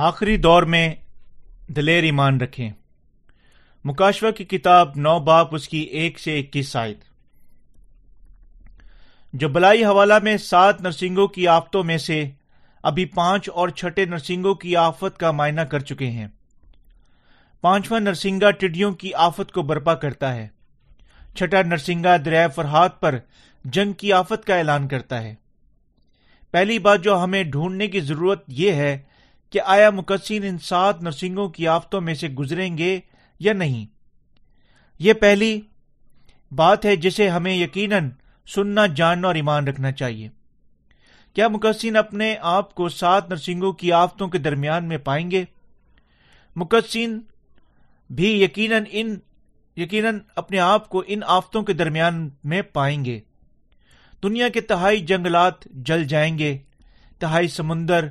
آخری دور میں دلیر ایمان رکھیں۔ مکاشوہ کی کتاب نو باپ، اس کی ایک سے اکیس آئد جو بلائی حوالہ میں سات نرسنگوں کی آفتوں میں سے ابھی پانچ اور چھٹے نرسنگوں کی آفت کا معائنہ کر چکے ہیں۔ پانچواں نرسنگا ٹڈیوں کی آفت کو برپا کرتا ہے۔ چھٹا نرسنگا دریا فرحات پر جنگ کی آفت کا اعلان کرتا ہے۔ پہلی بات جو ہمیں ڈھونڈنے کی ضرورت یہ ہے کہ آیا مقصین ان سات نرسنگوں کی آفتوں میں سے گزریں گے یا نہیں؟ یہ پہلی بات ہے جسے ہمیں یقیناً سننا، جاننا اور ایمان رکھنا چاہیے۔ کیا مقصین اپنے آپ کو سات نرسنگوں کی آفتوں کے درمیان میں پائیں گے؟ مقصین بھی یقیناً ان، یقیناً اپنے آپ کو ان آفتوں کے درمیان میں پائیں گے۔ دنیا کے تہائی جنگلات جل جائیں گے، تہائی سمندر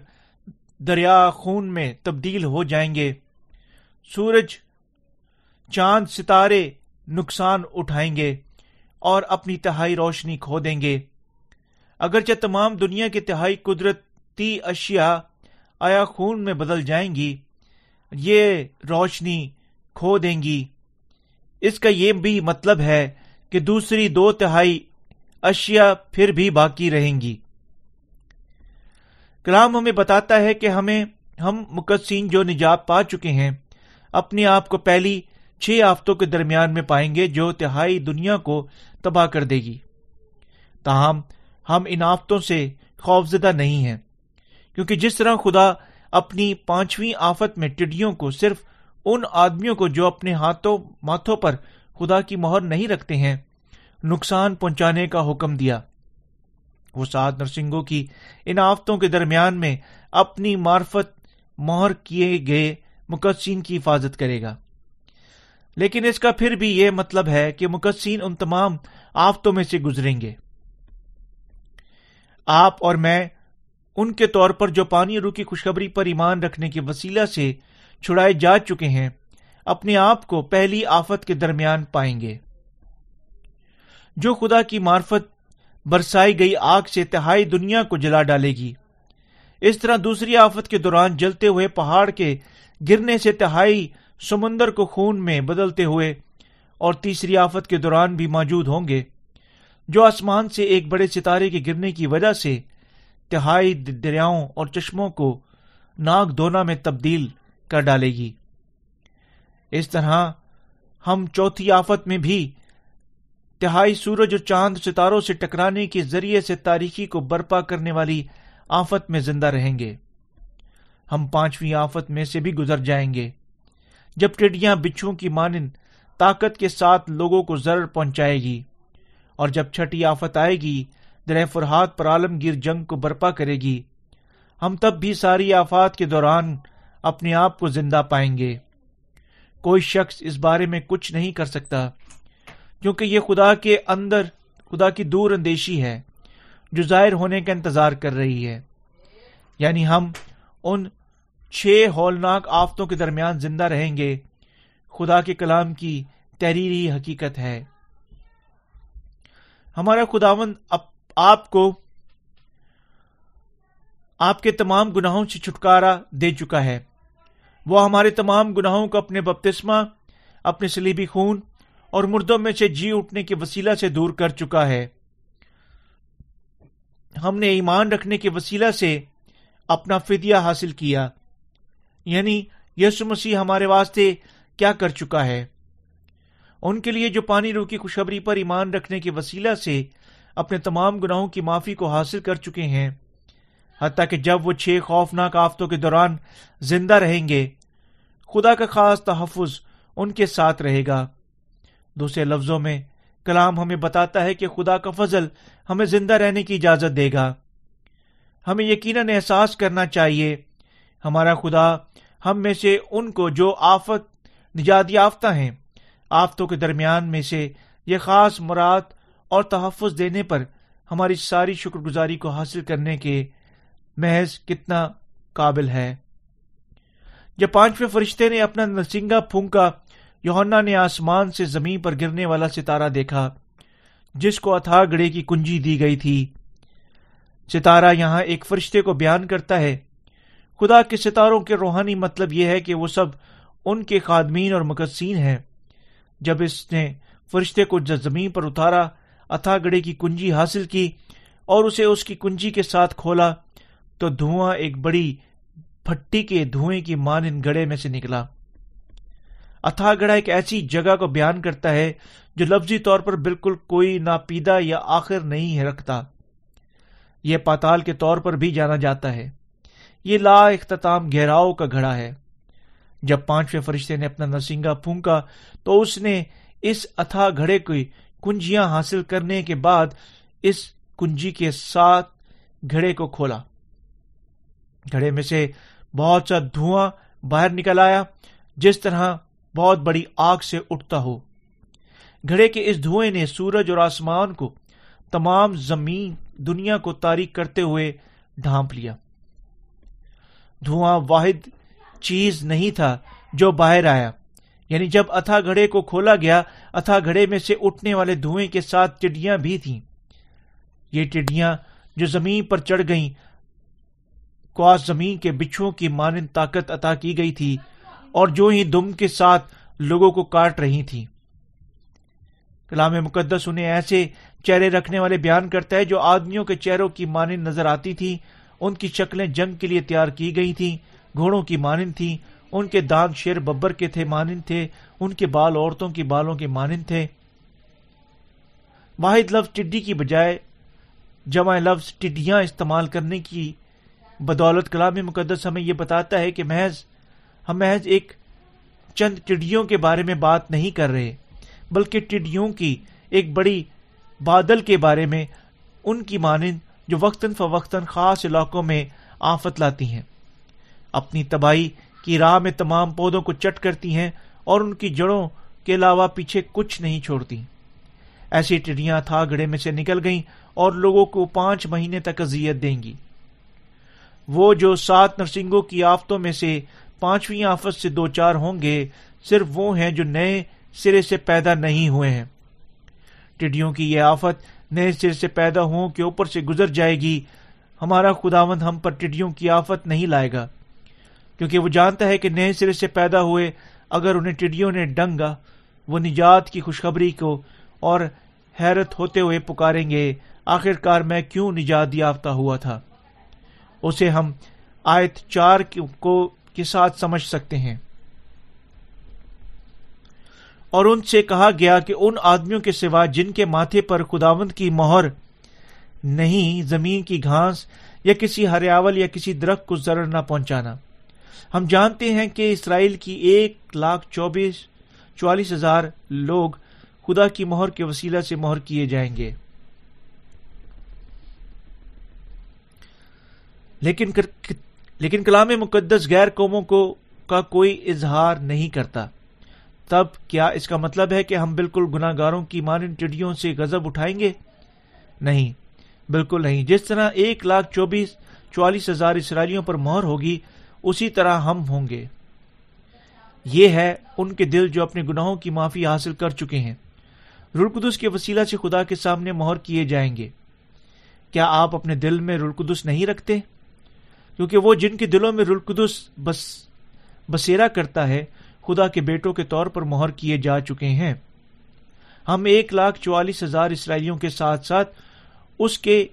دریا خون میں تبدیل ہو جائیں گے۔ سورج چاند ستارے نقصان اٹھائیں گے اور اپنی تہائی روشنی کھو دیں گے۔ اگرچہ تمام دنیا کی تہائی قدرتی اشیاء آیا خون میں بدل جائیں گی، یہ روشنی کھو دیں گی۔ اس کا یہ بھی مطلب ہے کہ دوسری دو تہائی اشیاء پھر بھی باقی رہیں گی۔ کلام ہمیں بتاتا ہے کہ ہمیں ہم مقدسین جو نجات پا چکے ہیں، اپنے آپ کو پہلی چھ آفتوں کے درمیان میں پائیں گے جو تہائی دنیا کو تباہ کر دے گی۔ تاہم، ہم ان آفتوں سے خوفزدہ نہیں ہیں، کیونکہ جس طرح خدا اپنی پانچویں آفت میں ٹڈیوں کو صرف ان آدمیوں کو جو اپنے ہاتھوں، ماتھوں پر خدا کی مہر نہیں رکھتے ہیں، نقصان پہنچانے کا حکم دیا۔ وہ نرسنگوں کی ان آفتوں کے درمیان میں اپنی مارفت مہر کیے گئے مقدسین کی حفاظت کرے گا۔ لیکن اس کا پھر بھی یہ مطلب ہے کہ مقدسین ان تمام آفتوں میں سے گزریں گے۔ آپ اور میں ان کے طور پر جو پانی رو کی خوشخبری پر ایمان رکھنے کے وسیلہ سے چھڑائے جا چکے ہیں، اپنے آپ کو پہلی آفت کے درمیان پائیں گے۔ جو خدا کی مارفت برسائی گئی آگ سے تہائی دنیا کو جلا ڈالے گی۔ اس طرح دوسری آفت کے دوران جلتے ہوئے پہاڑ کے گرنے سے تہائی سمندر کو خون میں بدلتے ہوئے اور تیسری آفت کے دوران بھی موجود ہوں گے، جو آسمان سے ایک بڑے ستارے کے گرنے کی وجہ سے تہائی دریاؤں اور چشموں کو ناک دونا میں تبدیل کر ڈالے گی۔ اس طرح ہم چوتھی آفت میں بھی تہائی سورج اور چاند ستاروں سے ٹکرانے کے ذریعے سے تاریخی کو برپا کرنے والی آفت میں زندہ رہیں گے۔ ہم پانچویں آفت میں سے بھی گزر جائیں گے۔ جب ٹڈیاں بچھو کی مانند طاقت کے ساتھ لوگوں کو ضرر پہنچائے گی اور جب چھٹی آفت آئے گی در فرحات پر عالمگیر جنگ کو برپا کرے گی، ہم تب بھی ساری آفات کے دوران اپنے آپ کو زندہ پائیں گے۔ کوئی شخص اس بارے میں کچھ نہیں کر سکتا۔ کیونکہ یہ خدا کے اندر، خدا کی دور اندیشی ہے، جو ظاہر ہونے کا انتظار کر رہی ہے۔ یعنی ہم ان چھ ہولناک آفتوں کے درمیان زندہ رہیں گے۔ خدا کے کلام کی تحریری حقیقت ہے۔ ہمارا خداون آپ کو آپ کے تمام گناہوں سے چھٹکارا دے چکا ہے۔ وہ ہمارے تمام گناہوں کو اپنے بپتسمہ، اپنے سلیبی خون اور مردوں میں سے جی اٹھنے کے وسیلہ سے دور کر چکا ہے۔ ہم نے ایمان رکھنے کے وسیلہ سے اپنا فدیہ حاصل کیا۔ یعنی یسو مسیح ہمارے واسطے کیا کر چکا ہے؟ ان کے لیے جو پانی رو کی خوشخبری پر ایمان رکھنے کے وسیلہ سے اپنے تمام گناہوں کی معافی کو حاصل کر چکے ہیں۔ حتیٰ کہ جب وہ چھ خوفناک آفتوں کے دوران زندہ رہیں گے، خدا کا خاص تحفظ ان کے ساتھ رہے گا۔ دوسرے لفظوں میں، کلام ہمیں بتاتا ہے کہ خدا کا فضل ہمیں زندہ رہنے کی اجازت دے گا۔ ہمیں یقیناً احساس کرنا چاہیے، ہمارا خدا ہم میں سے ان کو جو آفت، نجات یافتہ ہیں۔ آفتوں کے درمیان میں سے یہ خاص مراد اور تحفظ دینے پر ہماری ساری شکر گزاری کو حاصل کرنے کے محض کتنا قابل ہے۔ جب پانچویں فرشتے نے اپنا نرسنگا پھونکا یونا نے آسمان سے زمین پر گرنے والا ستارہ دیکھا، جس کو اتھا گڑے کی کنجی دی گئی تھی۔ ستارہ یہاں ایک فرشتے کو بیان کرتا ہے۔ خدا کے ستاروں کے روحانی مطلب یہ ہے کہ وہ سب ان کے خادمین اور مقدسین ہیں۔ جب اس نے فرشتے کو زمین پر اتارا اتھا گڑے کی کنجی حاصل کی اور اسے اس کی کنجی کے ساتھ کھولا، تو دھواں ایک بڑی پھٹی کے دھوئیں کی مانند گڑے میں سے نکلا۔ اتھا گڑا ایک ایسی جگہ کو بیان کرتا ہے جو لفظی طور پر بالکل کوئی ناپیدہ یا آخر نہیں رکھتا۔ یہ پاتال کے طور پر بھی جانا جاتا ہے۔ یہ لا اختتام گہراؤ کا گھڑا ہے۔ جب پانچویں فرشتے نے اپنا نرسنگا پھونکا تو اس نے اس اتھا گھڑے کی کنجیاں حاصل کرنے کے بعد اس کنجی کے ساتھ گھڑے کو کھولا۔ گھڑے میں سے بہت سا دھواں باہر نکل آیا، جس طرح بہت بڑی آگ سے اٹھتا ہو۔ گھڑے کے اس دھوئیں نے سورج اور آسمان کو تمام زمین، دنیا کو تاریخ کرتے ہوئے ڈھانپ لیا۔ دھواں واحد چیز نہیں تھا جو باہر آیا۔ یعنی جب اتھا گھڑے کو کھولا گیا، اتھا گھڑے میں سے اٹھنے والے دھوئیں کے ساتھ ٹڈیاں بھی تھیں۔ یہ ٹڈیاں جو زمین پر چڑھ گئیں کواس زمین کے بچھو کی مانند طاقت عطا کی گئی تھی۔ اور جو ہی دم کے ساتھ لوگوں کو کاٹ رہی تھی کلام مقدس انہیں ایسے چہرے رکھنے والے بیان کرتا ہے جو آدمیوں کے چہروں کی مانند نظر آتی تھی ان کی شکلیں جنگ کے لیے تیار کی گئی تھی گھوڑوں کی مانند تھی ان کے دانت شیر ببر کے تھے مانند تھے، ان کے بال عورتوں کے بالوں کے مانند تھے۔ واحد لفظ ٹڈی کی بجائے جمع لفظ ٹڈیاں استعمال کرنے کی بدولت کلام مقدس ہمیں یہ بتاتا ہے کہ محض ہم محض ایک چند ٹڈیوں کے بارے میں بات نہیں کر رہے، بلکہ ٹڈیوں کی ایک بڑی بادل کے بارے میں ان کی مانند جو وقتاً فوقتاً خاص علاقوں میں آفت لاتی ہیں۔ اپنی تباہی کی راہ میں تمام پودوں کو چٹ کرتی ہیں اور ان کی جڑوں کے علاوہ پیچھے کچھ نہیں چھوڑتی۔ ایسی ٹڈیاں تھا گڑے میں سے نکل گئیں اور لوگوں کو پانچ مہینے تک اذیت دیں گی۔ وہ جو سات نرسنگوں کی آفتوں میں سے پانچویں آفت سے دو چار ہوں گے، صرف وہ ہیں جو نئے سرے سے پیدا نہیں ہوئے ہیں۔ ٹڈیوں کی یہ آفت نئے سرے سے پیدا ہوں کے اوپر سے گزر جائے گی، ہمارا خداوند ہم پر ٹڈیوں کی آفت نہیں لائے گا۔ کیونکہ وہ جانتا ہے کہ نئے سرے سے پیدا ہوئے، اگر انہیں ٹڈیوں نے ڈنگا، وہ نجات کی خوشخبری کو اور حیرت ہوتے ہوئے پکاریں گے آخر کار میں کیوں نجات یافتہ ہوا تھا؟ اسے ہم آیت چار کو کے ساتھ سمجھ سکتے ہیں۔ اور ان سے کہا گیا کہ ان آدمیوں کے سوا جن کے ماتھے پر خداوند کی مہر نہیں، زمین کی گھاس یا کسی ہریاول یا کسی درخت کو ضرر نہ پہنچانا۔ ہم جانتے ہیں کہ اسرائیل کی ایک لاکھ چوبیس، چوالیس ہزار لوگ خدا کی مہر کے وسیلہ سے مہر کیے جائیں گے۔ لیکن لیکن کلام مقدس غیر قوموں کو کا کوئی اظہار نہیں کرتا۔ تب کیا اس کا مطلب ہے کہ ہم بالکل گناہ گاروں کی مانند ٹڈیوں سے غزب اٹھائیں گے؟ نہیں، بالکل نہیں۔ جس طرح ایک لاکھ چوبیس چوالیس ہزار اسرائیلیوں پر مہر ہوگی، اسی طرح ہم ہوں گے۔ یہ ہے ان کے دل جو اپنے گناہوں کی معافی حاصل کر چکے ہیں۔ رلقدس کے وسیلہ سے خدا کے سامنے مہر کیے جائیں گے۔ کیا آپ اپنے دل میں رلقدس نہیں رکھتے؟ کیونکہ وہ جن کے دلوں میں رلقدس بس، بسیرا کرتا ہے، خدا کے بیٹوں کے طور پر مہر کیے جا چکے ہیں۔ ہم ایک لاکھ چوالیس ہزار اسرائیلیوں کے ساتھ ساتھ اس کے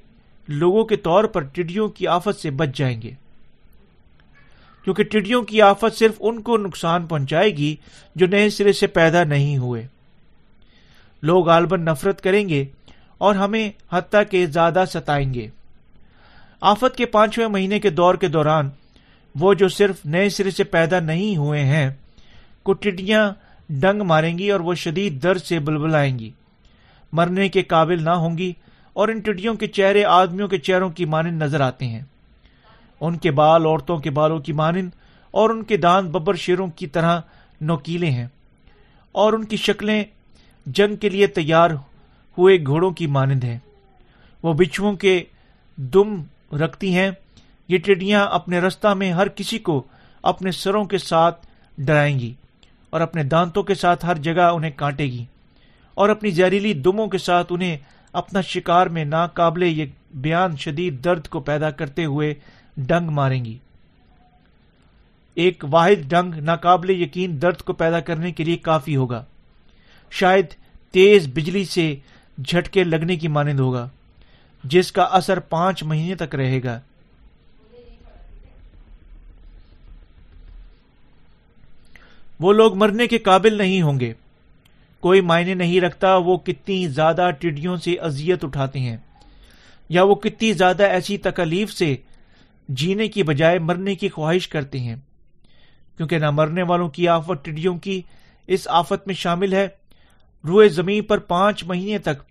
لوگوں کے طور پر ٹڈیوں کی آفت سے بچ جائیں گے۔ کیونکہ ٹڈیوں کی آفت صرف ان کو نقصان پہنچائے گی جو نئے سرے سے پیدا نہیں ہوئے۔ لوگ غالباً نفرت کریں گے اور ہمیں حتیٰ کے زیادہ ستائیں گے۔ آفت کے پانچویں مہینے کے دور کے دوران وہ جو صرف نئے سرے سے پیدا نہیں ہوئے ہیں کو ٹڈیاں ڈنگ ماریں گی اور وہ شدید درد سے بلبلائیں گی۔ مرنے کے قابل نہ ہوں گی اور ان ٹڈیوں کے چہرے آدمیوں کے چہروں کی مانند نظر آتے ہیں۔ ان کے بال عورتوں کے بالوں کی مانند اور ان کے دانت ببر شیروں کی طرح نوکیلے ہیں اور ان کی شکلیں جنگ کے لیے تیار ہوئے گھوڑوں کی مانند ہیں۔ وہ بچھوؤں کے دم رکھتی ہیں۔ یہ ٹڈیاں اپنے رستہ میں ہر کسی کو اپنے سروں کے ساتھ ڈرائیں گی اور اپنے دانتوں کے ساتھ ہر جگہ انہیں کاٹے گی اور اپنی زہریلی دموں کے ساتھ انہیں اپنا شکار میں ناقابل یہ بیان شدید درد کو پیدا کرتے ہوئے ڈنگ ماریں گی۔ ایک واحد ڈنگ ناقابل یقین درد کو پیدا کرنے کے لیے کافی ہوگا۔ شاید تیز بجلی سے جھٹکے لگنے کی مانند ہوگا۔ جس کا اثر پانچ مہینے تک رہے گا۔ وہ لوگ مرنے کے قابل نہیں ہوں گے۔ کوئی معنی نہیں رکھتا وہ کتنی زیادہ ٹڈیوں سے اذیت اٹھاتے ہیں۔ یا وہ کتنی زیادہ ایسی تکلیف سے جینے کی بجائے مرنے کی خواہش کرتے ہیں۔ کیونکہ نہ مرنے والوں کی آفت ٹڈیوں کی اس آفت میں شامل ہے۔ روئے زمین پر پانچ مہینے تک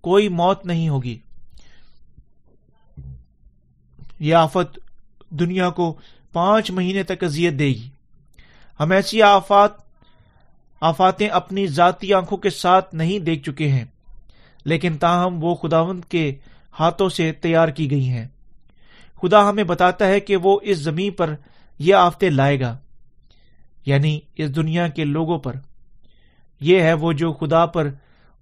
کوئی موت نہیں ہوگی۔ یہ آفت دنیا کو پانچ مہینے تک اذیت دے گی۔ ہم ایسی آفات، آفاتیں اپنی ذاتی آنکھوں کے ساتھ نہیں دیکھ چکے ہیں، لیکن تاہم وہ خداوند کے ہاتھوں سے تیار کی گئی ہیں۔ خدا ہمیں بتاتا ہے کہ وہ اس زمین پر یہ آفتے لائے گا یعنی اس دنیا کے لوگوں پر۔ یہ ہے وہ جو خدا پر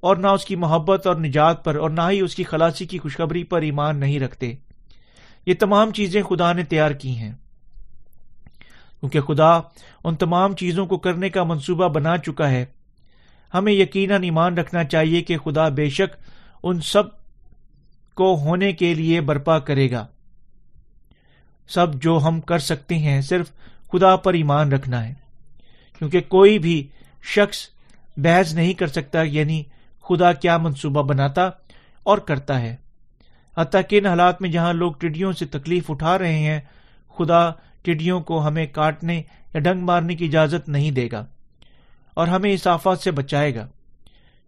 اور نہ اس کی محبت اور نجات پر اور نہ ہی اس کی خلاصی کی خوشخبری پر ایمان نہیں رکھتے۔ یہ تمام چیزیں خدا نے تیار کی ہیں۔ کیونکہ خدا ان تمام چیزوں کو کرنے کا منصوبہ بنا چکا ہے۔ ہمیں یقیناً ایمان رکھنا چاہیے کہ خدا بے شک ان سب کو ہونے کے لیے برپا کرے گا۔ سب جو ہم کر سکتے ہیں صرف خدا پر ایمان رکھنا ہے۔ کیونکہ کوئی بھی شخص بحث نہیں کر سکتا یعنی خدا کیا منصوبہ بناتا اور کرتا ہے۔ حتیٰ کہ ان حالات میں جہاں لوگ ٹڈیوں سے تکلیف اٹھا رہے ہیں، خدا ٹڈیوں کو ہمیں کاٹنے یا ڈنگ مارنے کی اجازت نہیں دے گا اور ہمیں اس آفات سے بچائے گا،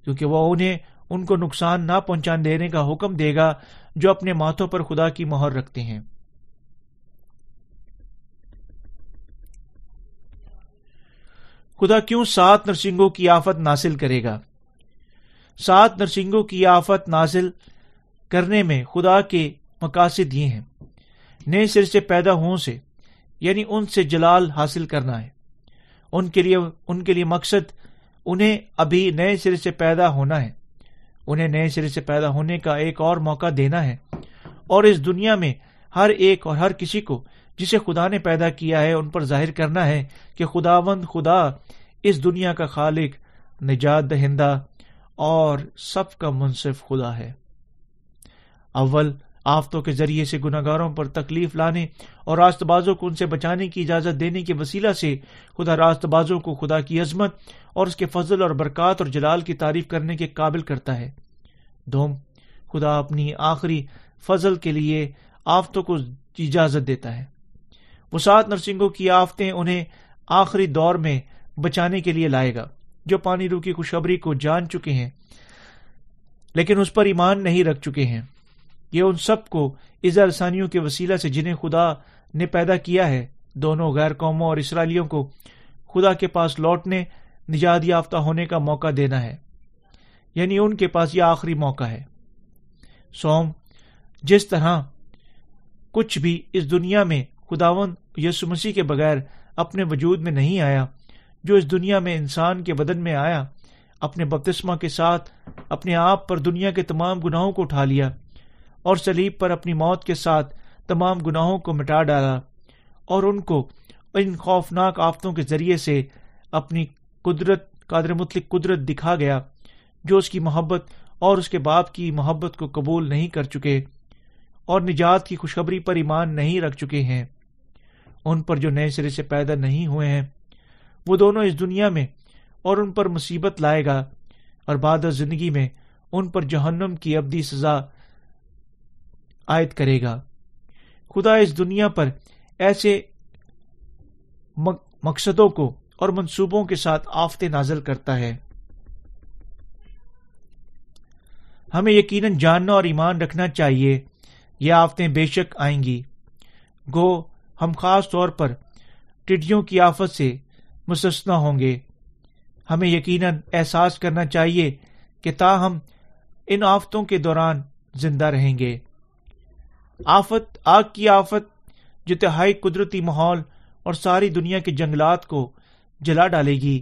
کیونکہ وہ انہیں ان کو نقصان نہ پہنچا دینے کا حکم دے گا جو اپنے ماتھوں پر خدا کی مہر رکھتے ہیں۔ خدا کیوں سات نرسنگوں کی آفت ناصل کرے گا؟ سات نرسنگوں کی آفت نازل کرنے میں خدا کے مقاصد یہ ہیں۔ نئے سر سے پیدا ہوں سے یعنی ان سے جلال حاصل کرنا ہے۔ ان کے لیے، ان کے لیے مقصد انہیں ابھی نئے سرے سے پیدا ہونا ہے۔ انہیں نئے سرے سے پیدا ہونے کا ایک اور موقع دینا ہے۔ اور اس دنیا میں ہر ایک اور ہر کسی کو جسے خدا نے پیدا کیا ہے، ان پر ظاہر کرنا ہے کہ خداوند خدا اس دنیا کا خالق، نجات دہندہ اور سب کا منصف خدا ہے۔ اول آفتوں کے ذریعے سے گناگاروں پر تکلیف لانے اور راست بازوں کو ان سے بچانے کی اجازت دینے کے وسیلہ سے خدا راست بازوں کو خدا کی عظمت اور اس کے فضل اور برکات اور جلال کی تعریف کرنے کے قابل کرتا ہے۔ دوم، خدا اپنی آخری فضل کے لیے آفتوں کو اجازت دیتا ہے۔ وہ سات نرسنگوں کی آفتیں انہیں آخری دور میں بچانے کے لیے لائے گا، جو پانی رو کی خوشخبری کو جان چکے ہیں، لیکن اس پر ایمان نہیں رکھ چکے ہیں۔ یہ ان سب کو ازا رسانیوں کے وسیلہ سے جنہیں خدا نے پیدا کیا ہے، دونوں غیر قوموں اور اسرائیلیوں کو خدا کے پاس لوٹنے، نجات یافتہ ہونے کا موقع دینا ہے۔ یعنی ان کے پاس یہ آخری موقع ہے۔ سوم، جس طرح کچھ بھی اس دنیا میں خداون یسو مسیح کے بغیر اپنے وجود میں نہیں آیا، جو اس دنیا میں انسان کے بدن میں آیا، اپنے بپتسما کے ساتھ اپنے آپ پر دنیا کے تمام گناہوں کو اٹھا لیا۔ اور سلیب پر اپنی موت کے ساتھ تمام گناہوں کو مٹا ڈالا اور ان کو ان خوفناک آفتوں کے ذریعے سے اپنی قدرت، قادر مطلق قدرت دکھا گیا، جو اس کی محبت اور اس کے باپ کی محبت کو قبول نہیں کر چکے اور نجات کی خوشخبری پر ایمان نہیں رکھ چکے ہیں۔ ان پر جو نئے سرے سے پیدا نہیں ہوئے ہیں، وہ دونوں اس دنیا میں اور ان پر مصیبت لائے گا اور بعد زندگی میں ان پر جہنم کی ابدی سزا عائد کرے گا۔ خدا اس دنیا پر ایسے مقصدوں کو اور منصوبوں کے ساتھ آفتے نازل کرتا ہے۔ ہمیں یقیناً جاننا اور ایمان رکھنا چاہیے، یہ آفتیں بے شک آئیں گی۔ گو، ہم خاص طور پر ٹڈیوں کی آفت سے مستثنا ہوں گے۔ ہمیں یقیناً احساس کرنا چاہیے کہ تاہم ان آفتوں کے دوران زندہ رہیں گے۔ آفت، آگ کی آفت جو تہائی قدرتی ماحول اور ساری دنیا کے جنگلات کو جلا ڈالے گی۔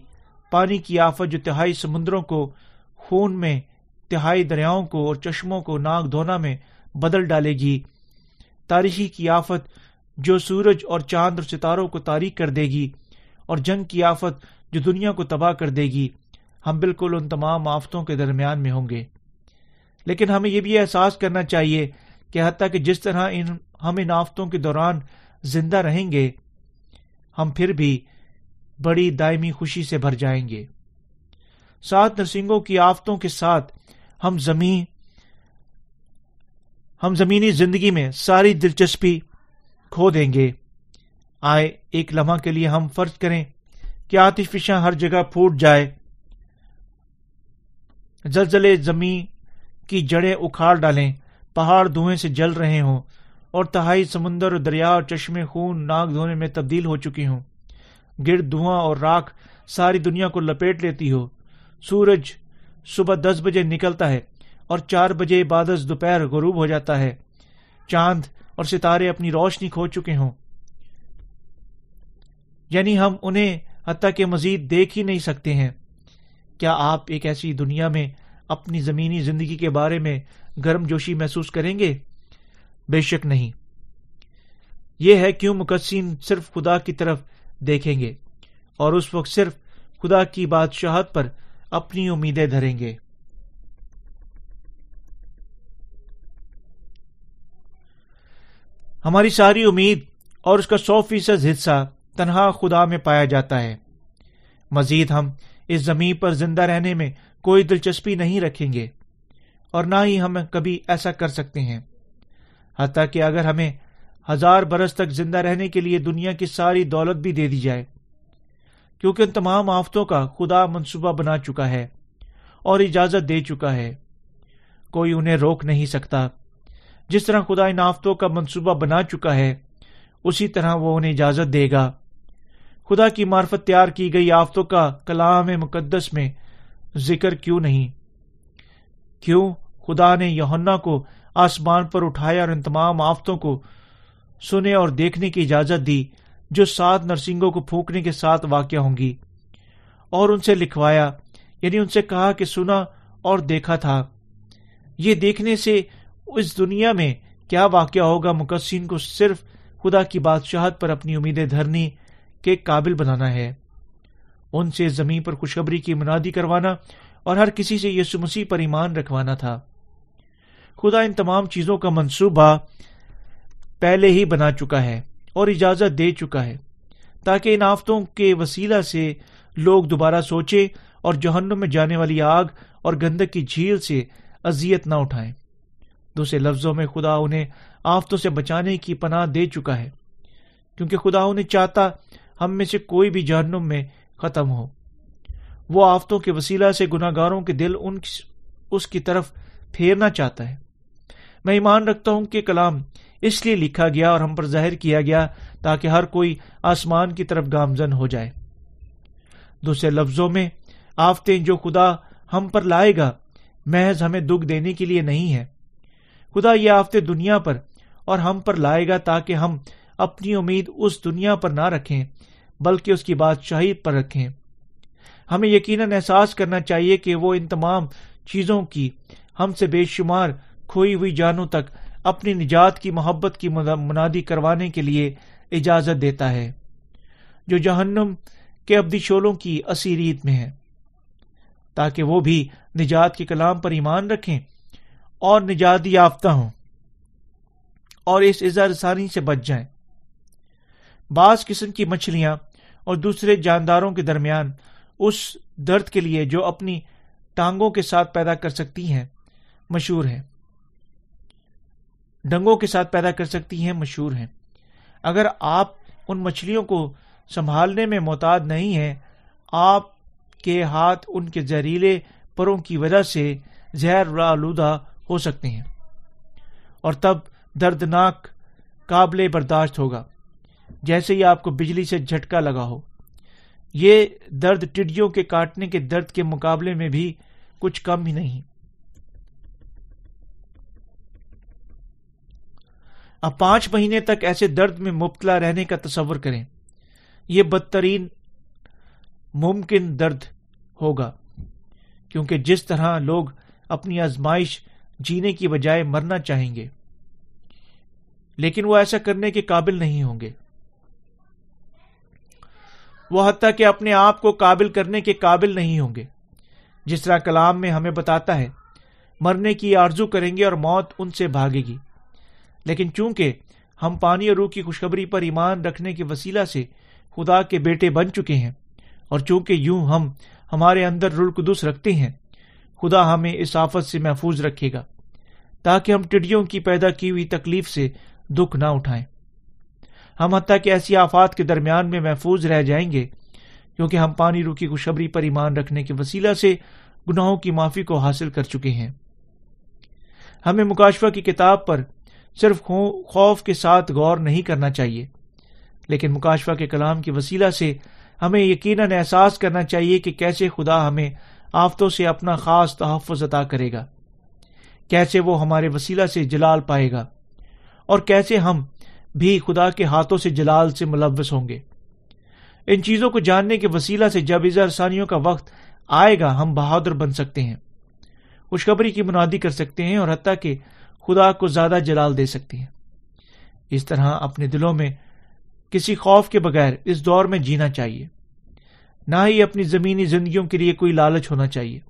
پانی کی آفت جو تہائی سمندروں کو، خون میں، تہائی دریاؤں کو اور چشموں کو ناک دھونا میں بدل ڈالے گی۔ تاریخی کی آفت جو سورج اور چاند اور ستاروں کو تاریخ کر دے گی اور جنگ کی آفت جو دنیا کو تباہ کر دے گی۔ ہم بالکل ان تمام آفتوں کے درمیان میں ہوں گے۔ لیکن ہمیں یہ بھی احساس کرنا چاہیے کہ حتیٰ کہ جس طرح ان ہم ان آفتوں کے دوران زندہ رہیں گے، ہم پھر بھی بڑی دائمی خوشی سے بھر جائیں گے۔ سات نرسنگوں کی آفتوں کے ساتھ ہم زمین، ہم زمینی زندگی میں ساری دلچسپی کھو دیں گے۔ آئے ایک لمحہ کے لیے ہم فرض کریں کہ آتش فشاں ہر جگہ پھوٹ جائے، زلزلے زمین کی جڑیں اکھاڑ ڈالیں۔ پہاڑ دھوئیں سے جل رہے ہوں اور تہائی سمندر، دریا اور چشمے خون ناک دھونے میں تبدیل ہو چکی ہوں۔ گرد دھواں اور راکھ ساری دنیا کو لپیٹ لیتی ہو۔ سورج صبح دس بجے نکلتا ہے اور چار بجے بادس دوپہر غروب ہو جاتا ہے۔ چاند اور ستارے اپنی روشنی کھو چکے ہوں۔ یعنی ہم انہیں حتیٰ کہ مزید دیکھ ہی نہیں سکتے ہیں۔ کیا آپ ایک ایسی دنیا میں اپنی زمینی زندگی کے بارے میں گرم جوشی محسوس کریں گے؟ بے شک نہیں۔ یہ ہے کیوں مقصین صرف خدا کی طرف دیکھیں گے اور اس وقت صرف خدا کی بادشاہت پر اپنی امیدیں دھریں گے۔ ہماری ساری امید اور اس کا سو فیصد حصہ تنہا خدا میں پایا جاتا ہے۔ مزید ہم اس زمین پر زندہ رہنے میں کوئی دلچسپی نہیں رکھیں گے۔ اور نہ ہی ہم کبھی ایسا کر سکتے ہیں۔ حتیٰ کہ اگر ہمیں ہزار برس تک زندہ رہنے کے لیے دنیا کی ساری دولت بھی دے دی جائے۔ کیونکہ ان تمام آفتوں کا خدا منصوبہ بنا چکا ہے اور اجازت دے چکا ہے۔ کوئی انہیں روک نہیں سکتا۔ جس طرح خدا ان آفتوں کا منصوبہ بنا چکا ہے، اسی طرح وہ انہیں اجازت دے گا۔ خدا کی مارفت تیار کی گئی آفتوں کا کلام مقدس میں ذکر کیوں نہیں؟ کیوں؟ خدا نے یونا کو آسمان پر اٹھایا اور ان تمام آفتوں کو سنے اور دیکھنے کی اجازت دی، جو سات نرسنگوں کو پھونکنے کے ساتھ واقع ہوں گی۔ اور ان سے لکھوایا یعنی ان سے کہا کہ سنا اور دیکھا تھا۔ یہ دیکھنے سے اس دنیا میں کیا واقع ہوگا مقصین کو صرف خدا کی بادشاہت پر اپنی امیدیں دھرنے کے قابل بنانا ہے۔ ان سے زمین پر خوشخبری کی منادی کروانا اور ہر کسی سے یسو مسیح پر ایمان رکھوانا تھا۔ خدا ان تمام چیزوں کا منصوبہ پہلے ہی بنا چکا ہے اور اجازت دے چکا ہے تاکہ ان آفتوں کے وسیلہ سے لوگ دوبارہ سوچے اور جوہنم میں جانے والی آگ اور گندک کی جھیل سے اذیت نہ اٹھائیں۔ دوسرے لفظوں میں خدا انہیں آفتوں سے بچانے کی پناہ دے چکا ہے، کیونکہ خدا انہیں چاہتا ہم میں سے کوئی بھی جہنم میں ختم ہو۔ وہ آفتوں کے وسیلہ سے گناگاروں کے دل ان اس کی طرف پھیرنا چاہتا ہے۔ میں ایمان رکھتا ہوں کہ کلام اس لیے لکھا گیا اور ہم پر ظاہر کیا گیا تاکہ ہر کوئی آسمان کی طرف گامزن ہو جائے۔ دوسرے لفظوں میں، آفتیں جو خدا ہم پر لائے گا، محض ہمیں دکھ دینے کے لیے نہیں ہے۔ خدا یہ آفتے دنیا پر اور ہم پر لائے گا تاکہ ہم اپنی امید اس دنیا پر نہ رکھیں، بلکہ اس کی بادشاہی پر رکھیں۔ ہمیں یقیناً احساس کرنا چاہیے کہ وہ ان تمام چیزوں کی ہم سے بے شمار کھوئی ہوئی جانوں تک اپنی نجات کی محبت کی منادی کروانے کے لیے اجازت دیتا ہے، جو جہنم کے ابدی شولوں کی اسیریت میں ہے۔ تاکہ وہ بھی نجات کے کلام پر ایمان رکھیں اور نجات یافتہ ہوں اور اس اظہار سے بچ جائیں۔ بعض قسم کی مچھلیاں اور دوسرے جانداروں کے درمیان اس درد کے لیے جو اپنی ٹانگوں کے ساتھ پیدا کر سکتی ہیں، مشہور ہے ڈنگوں کے ساتھ پیدا کر سکتی ہیں، مشہور ہیں۔ اگر آپ ان مچھلیوں کو سنبھالنے میں محتاط نہیں ہیں، آپ کے ہاتھ ان کے زہریلے پروں کی وجہ سے زہر آلودہ ہو سکتے ہیں اور تب دردناک قابل برداشت ہوگا۔ جیسے ہی آپ کو بجلی سے جھٹکا لگا ہو۔ یہ درد ٹڈیوں کے کاٹنے کے درد کے مقابلے میں بھی کچھ کم ہی نہیں۔ اب پانچ مہینے تک ایسے درد میں مبتلا رہنے کا تصور کریں۔ یہ بدترین ممکن درد ہوگا، کیونکہ جس طرح لوگ اپنی آزمائش جینے کی بجائے مرنا چاہیں گے، لیکن وہ ایسا کرنے کے قابل نہیں ہوں گے۔ وہ حتیٰ کہ اپنے آپ کو قابل کرنے کے قابل نہیں ہوں گے، جس طرح کلام میں ہمیں بتاتا ہے، مرنے کی آرزو کریں گے اور موت ان سے بھاگے گی۔ لیکن چونکہ ہم پانی اور روح کی خوشخبری پر ایمان رکھنے کے وسیلہ سے خدا کے بیٹے بن چکے ہیں، اور چونکہ یوں ہم ہمارے اندر رلقدس رکھتے ہیں، خدا ہمیں اس آفت سے محفوظ رکھے گا، تاکہ ہم ٹڈیوں کی پیدا کی ہوئی تکلیف سے دکھ نہ اٹھائیں۔ ہم حتیٰ کہ ایسی آفات کے درمیان میں محفوظ رہ جائیں گے، کیونکہ ہم پانی روکی خوشبری پر ایمان رکھنے کے وسیلہ سے گناہوں کی معافی کو حاصل کر چکے ہیں۔ ہمیں مکاشفہ کی کتاب پر صرف خوف کے ساتھ غور نہیں کرنا چاہیے۔ لیکن مکاشفہ کے کلام کے وسیلہ سے ہمیں یقیناً احساس کرنا چاہیے کہ کیسے خدا ہمیں آفتوں سے اپنا خاص تحفظ عطا کرے گا۔ کیسے وہ ہمارے وسیلہ سے جلال پائے گا۔ اور کیسے ہم بھی خدا کے ہاتھوں سے جلال سے ملوث ہوں گے۔ ان چیزوں کو جاننے کے وسیلہ سے جب اظہارسانیوں کا وقت آئے گا، ہم بہادر بن سکتے ہیں۔ خوشخبری کی منادی کر سکتے ہیں اور حتیٰ کہ خدا کو زیادہ جلال دے سکتے ہیں۔ اس طرح اپنے دلوں میں کسی خوف کے بغیر اس دور میں جینا چاہیے۔ نہ ہی اپنی زمینی زندگیوں کے لیے کوئی لالچ ہونا چاہیے۔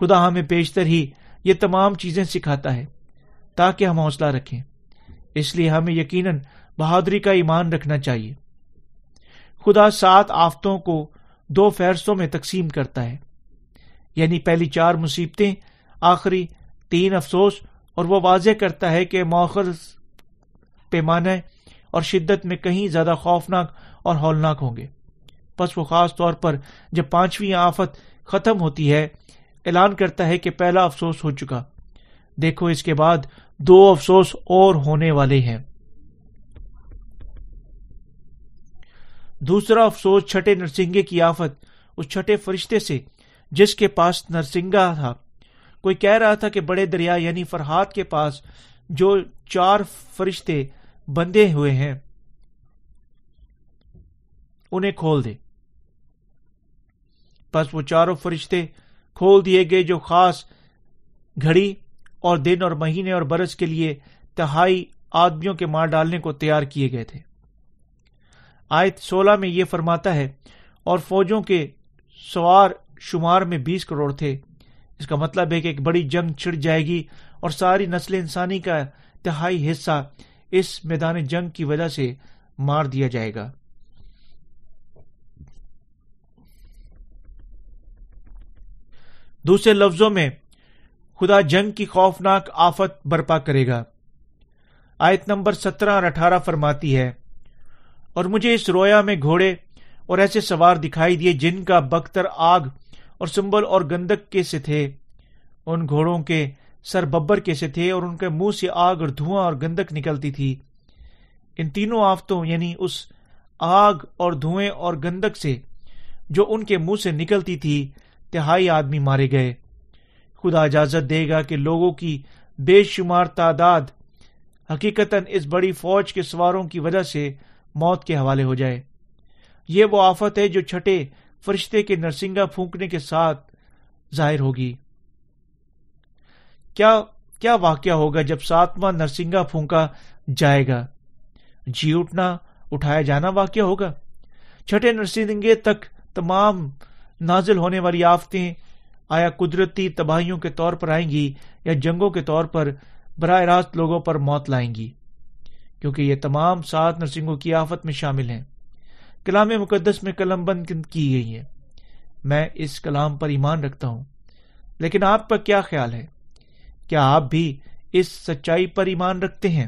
خدا ہمیں پیشتر ہی یہ تمام چیزیں سکھاتا ہے تاکہ ہم حوصلہ رکھیں۔ اس لیے ہمیں یقیناً بہادری کا ایمان رکھنا چاہیے۔ خدا سات آفتوں کو دو فہرستوں میں تقسیم کرتا ہے۔ یعنی پہلی چار مصیبتیں، آخری تین افسوس اور وہ واضح کرتا ہے کہ موخر پیمانے اور شدت میں کہیں زیادہ خوفناک اور ہولناک ہوں گے۔ بس وہ خاص طور پر جب پانچویں آفت ختم ہوتی ہے، اعلان کرتا ہے کہ پہلا افسوس ہو چکا۔ دیکھو، اس کے بعد دو افسوس اور ہونے والے ہیں۔ دوسرا افسوس چھٹے نرسنگے کی آفت، اس چھٹے فرشتے سے، جس کے پاس نرسنگا تھا۔ کوئی کہہ رہا تھا کہ بڑے دریا یعنی فرحات کے پاس جو چار فرشتے بندے ہوئے ہیں، انہیں کھول دے۔ بس وہ چاروں فرشتے کھول دیے گئے جو خاص گھڑی اور دن اور مہینے اور برس کے لیے تہائی آدمیوں کے مار ڈالنے کو تیار کیے گئے تھے۔ آیت سولہ میں یہ فرماتا ہے، اور فوجوں کے سوار شمار میں بیس کروڑ تھے۔ اس کا مطلب ہے کہ ایک بڑی جنگ چھڑ جائے گی اور ساری نسل انسانی کا تہائی حصہ اس میدان جنگ کی وجہ سے مار دیا جائے گا۔ دوسرے لفظوں میں خدا جنگ کی خوفناک آفت برپا کرے گا۔ آیت نمبر سترہ اور اٹھارہ فرماتی ہے، اور مجھے اس رویا میں گھوڑے اور ایسے سوار دکھائی دیے جن کا بختر آگ اور سمبل اور گندک کے سے تھے۔ ان گھوڑوں کے سر ببر کے سے تھے اور ان کے منہ سے آگ اور دھواں اور گندک نکلتی تھی۔ ان تینوں آفتوں یعنی اس آگ اور دھوئیں اور گندک سے جو ان کے منہ سے نکلتی تھی، تہائی آدمی مارے گئے۔ خدا اجازت دے گا کہ لوگوں کی بے شمار تعداد حقیقت اس بڑی فوج کے سواروں کی وجہ سے موت کے حوالے ہو جائے۔ یہ وہ آفت ہے جو چھٹے فرشتے کے نرسنگا پھونکنے کے ساتھ ظاہر ہوگی۔ کیا کیا واقعہ ہوگا جب ساتواں نرسنگا پھونکا جائے گا؟ جی اٹھنا، اٹھایا جانا واقعہ ہوگا۔ چھٹے نرسنگے تک تمام نازل ہونے والی آفتیں آیا قدرتی تباہیوں کے طور پر آئیں گی یا جنگوں کے طور پر براہ راست لوگوں پر موت لائیں گی، کیونکہ یہ تمام سات نرسنگوں کی آفت میں شامل ہیں۔ کلام مقدس میں قلم بند کی گئی ہے میں اس کلام پر ایمان رکھتا ہوں۔ لیکن آپ کا کیا خیال ہے؟ کیا آپ بھی اس سچائی پر ایمان رکھتے ہیں؟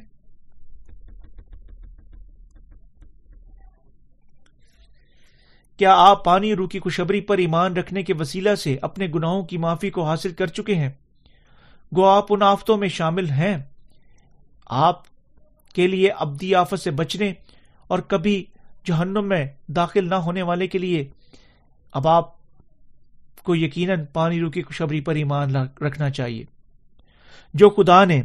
کیا آپ پانی رو کی خوشبری پر ایمان رکھنے کے وسیلہ سے اپنے گناہوں کی معافی کو حاصل کر چکے ہیں؟ گو آپ ان آفتوں میں شامل ہیں۔ آپ کے لیے ابدی آفت سے بچنے اور کبھی جہنم میں داخل نہ ہونے والے کے لیے اب آپ کو یقیناً پانی رو کی خوشبری پر ایمان رکھنا چاہیے۔ جو خدا نے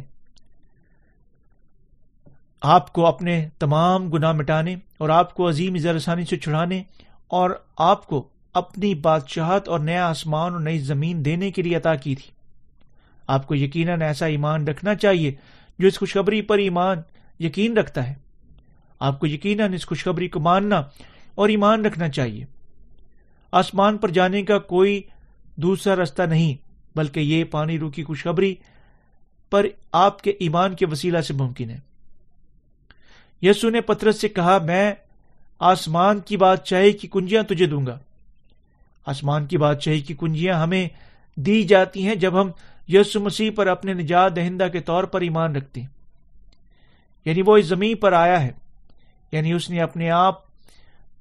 آپ کو اپنے تمام گناہ مٹانے اور آپ کو عظیم زرسانی سے چھڑانے اور آپ کو اپنی بادشاہت اور نیا آسمان اور نئی زمین دینے کے لیے عطا کی تھی، آپ کو یقیناً ایسا ایمان رکھنا چاہیے جو اس خوشخبری پر ایمان یقین رکھتا ہے۔ آپ کو یقیناً اس خوشخبری کو ماننا اور ایمان رکھنا چاہیے۔ آسمان پر جانے کا کوئی دوسرا رستہ نہیں، بلکہ یہ پانی رو کی خوشخبری پر آپ کے ایمان کے وسیلہ سے ممکن ہے۔ یسو نے پترس سے کہا، میں آسمان کی بادشاہی کی کنجیاں تجھے دوں گا۔ آسمان کی بادشاہی کی کنجیاں ہمیں دی جاتی ہیں جب ہم یسو مسیح پر اپنے نجات دہندہ کے طور پر ایمان رکھتے ہیں۔ یعنی وہ اس زمین پر آیا ہے۔ یعنی اس نے اپنے آپ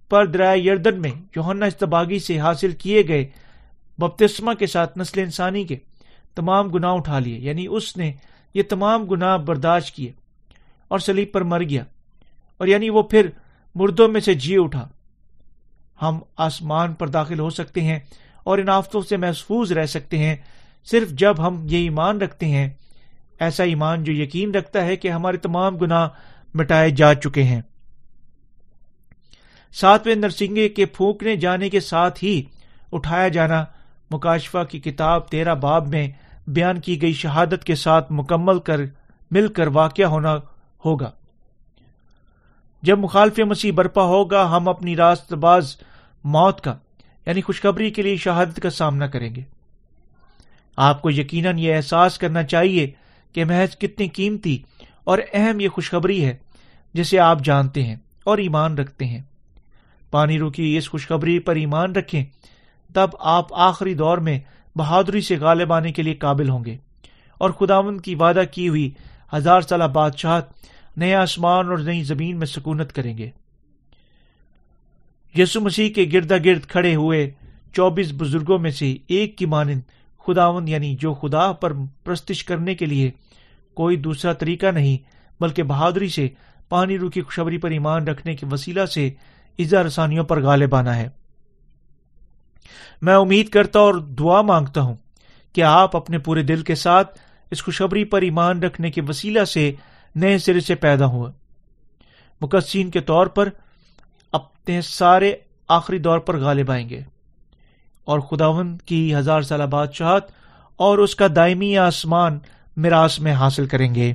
پر درائے یردن میں یوہنا استباغی سے حاصل کیے گئے بپتسما کے ساتھ نسل انسانی کے تمام گناہ اٹھا لیے۔ یعنی اس نے یہ تمام گناہ برداشت کیے اور سلیب پر مر گیا۔ اور یعنی وہ پھر مردوں میں سے جی اٹھا۔ ہم آسمان پر داخل ہو سکتے ہیں اور ان آفتوں سے محفوظ رہ سکتے ہیں۔ صرف جب ہم یہ ایمان رکھتے ہیں، ایسا ایمان جو یقین رکھتا ہے کہ ہمارے تمام گناہ مٹائے جا چکے ہیں۔ ساتویں نرسنگے کے پھونکنے جانے کے ساتھ ہی اٹھایا جانا۔ مکاشفہ کی کتاب تیرہ باب میں بیان کی گئی شہادت کے ساتھ مکمل کر، مل کر واقع ہونا ہوگا۔ جب مخالف مسیح برپا ہوگا، ہم اپنی راست باز موت کا یعنی خوشخبری کے لیے شہادت کا سامنا کریں گے۔ آپ کو یقیناً یہ احساس کرنا چاہیے کہ محض کتنی قیمتی اور اہم یہ خوشخبری ہے جسے آپ جانتے ہیں اور ایمان رکھتے ہیں۔ پانی روکی اس خوشخبری پر ایمان رکھیں، تب آپ آخری دور میں بہادری سے غالب آنے کے لیے قابل ہوں گے۔ اور خداون کی وعدہ کی ہوئی ہزار سالہ بادشاہت نئے آسمان اور نئی زمین میں سکونت کریں گے۔ یسو مسیح کے گردا گرد کھڑے ہوئے چوبیس بزرگوں میں سے ایک کی مانند خداون یعنی جو خدا پر پرستش کرنے کے لیے کوئی دوسرا طریقہ نہیں، بلکہ بہادری سے پانی رو کی خوشبری پر ایمان رکھنے کے وسیلہ سے ایزا رسانیوں پر غالب آنا ہے۔ میں امید کرتا اور دعا مانگتا ہوں کہ آپ اپنے پورے دل کے ساتھ اس خوشبری پر ایمان رکھنے کے وسیلہ سے نئے سرے سے پیدا ہوئے۔ مقصین کے طور پر اپنے سارے آخری دور پر غالب آئیں گے۔ اور خداون کی ہزار سالہ بادشاہت اور اس کا دائمی آسمان میراث میں حاصل کریں گے۔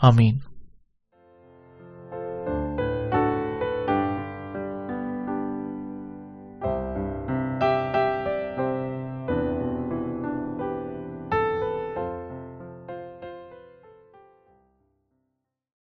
آمین۔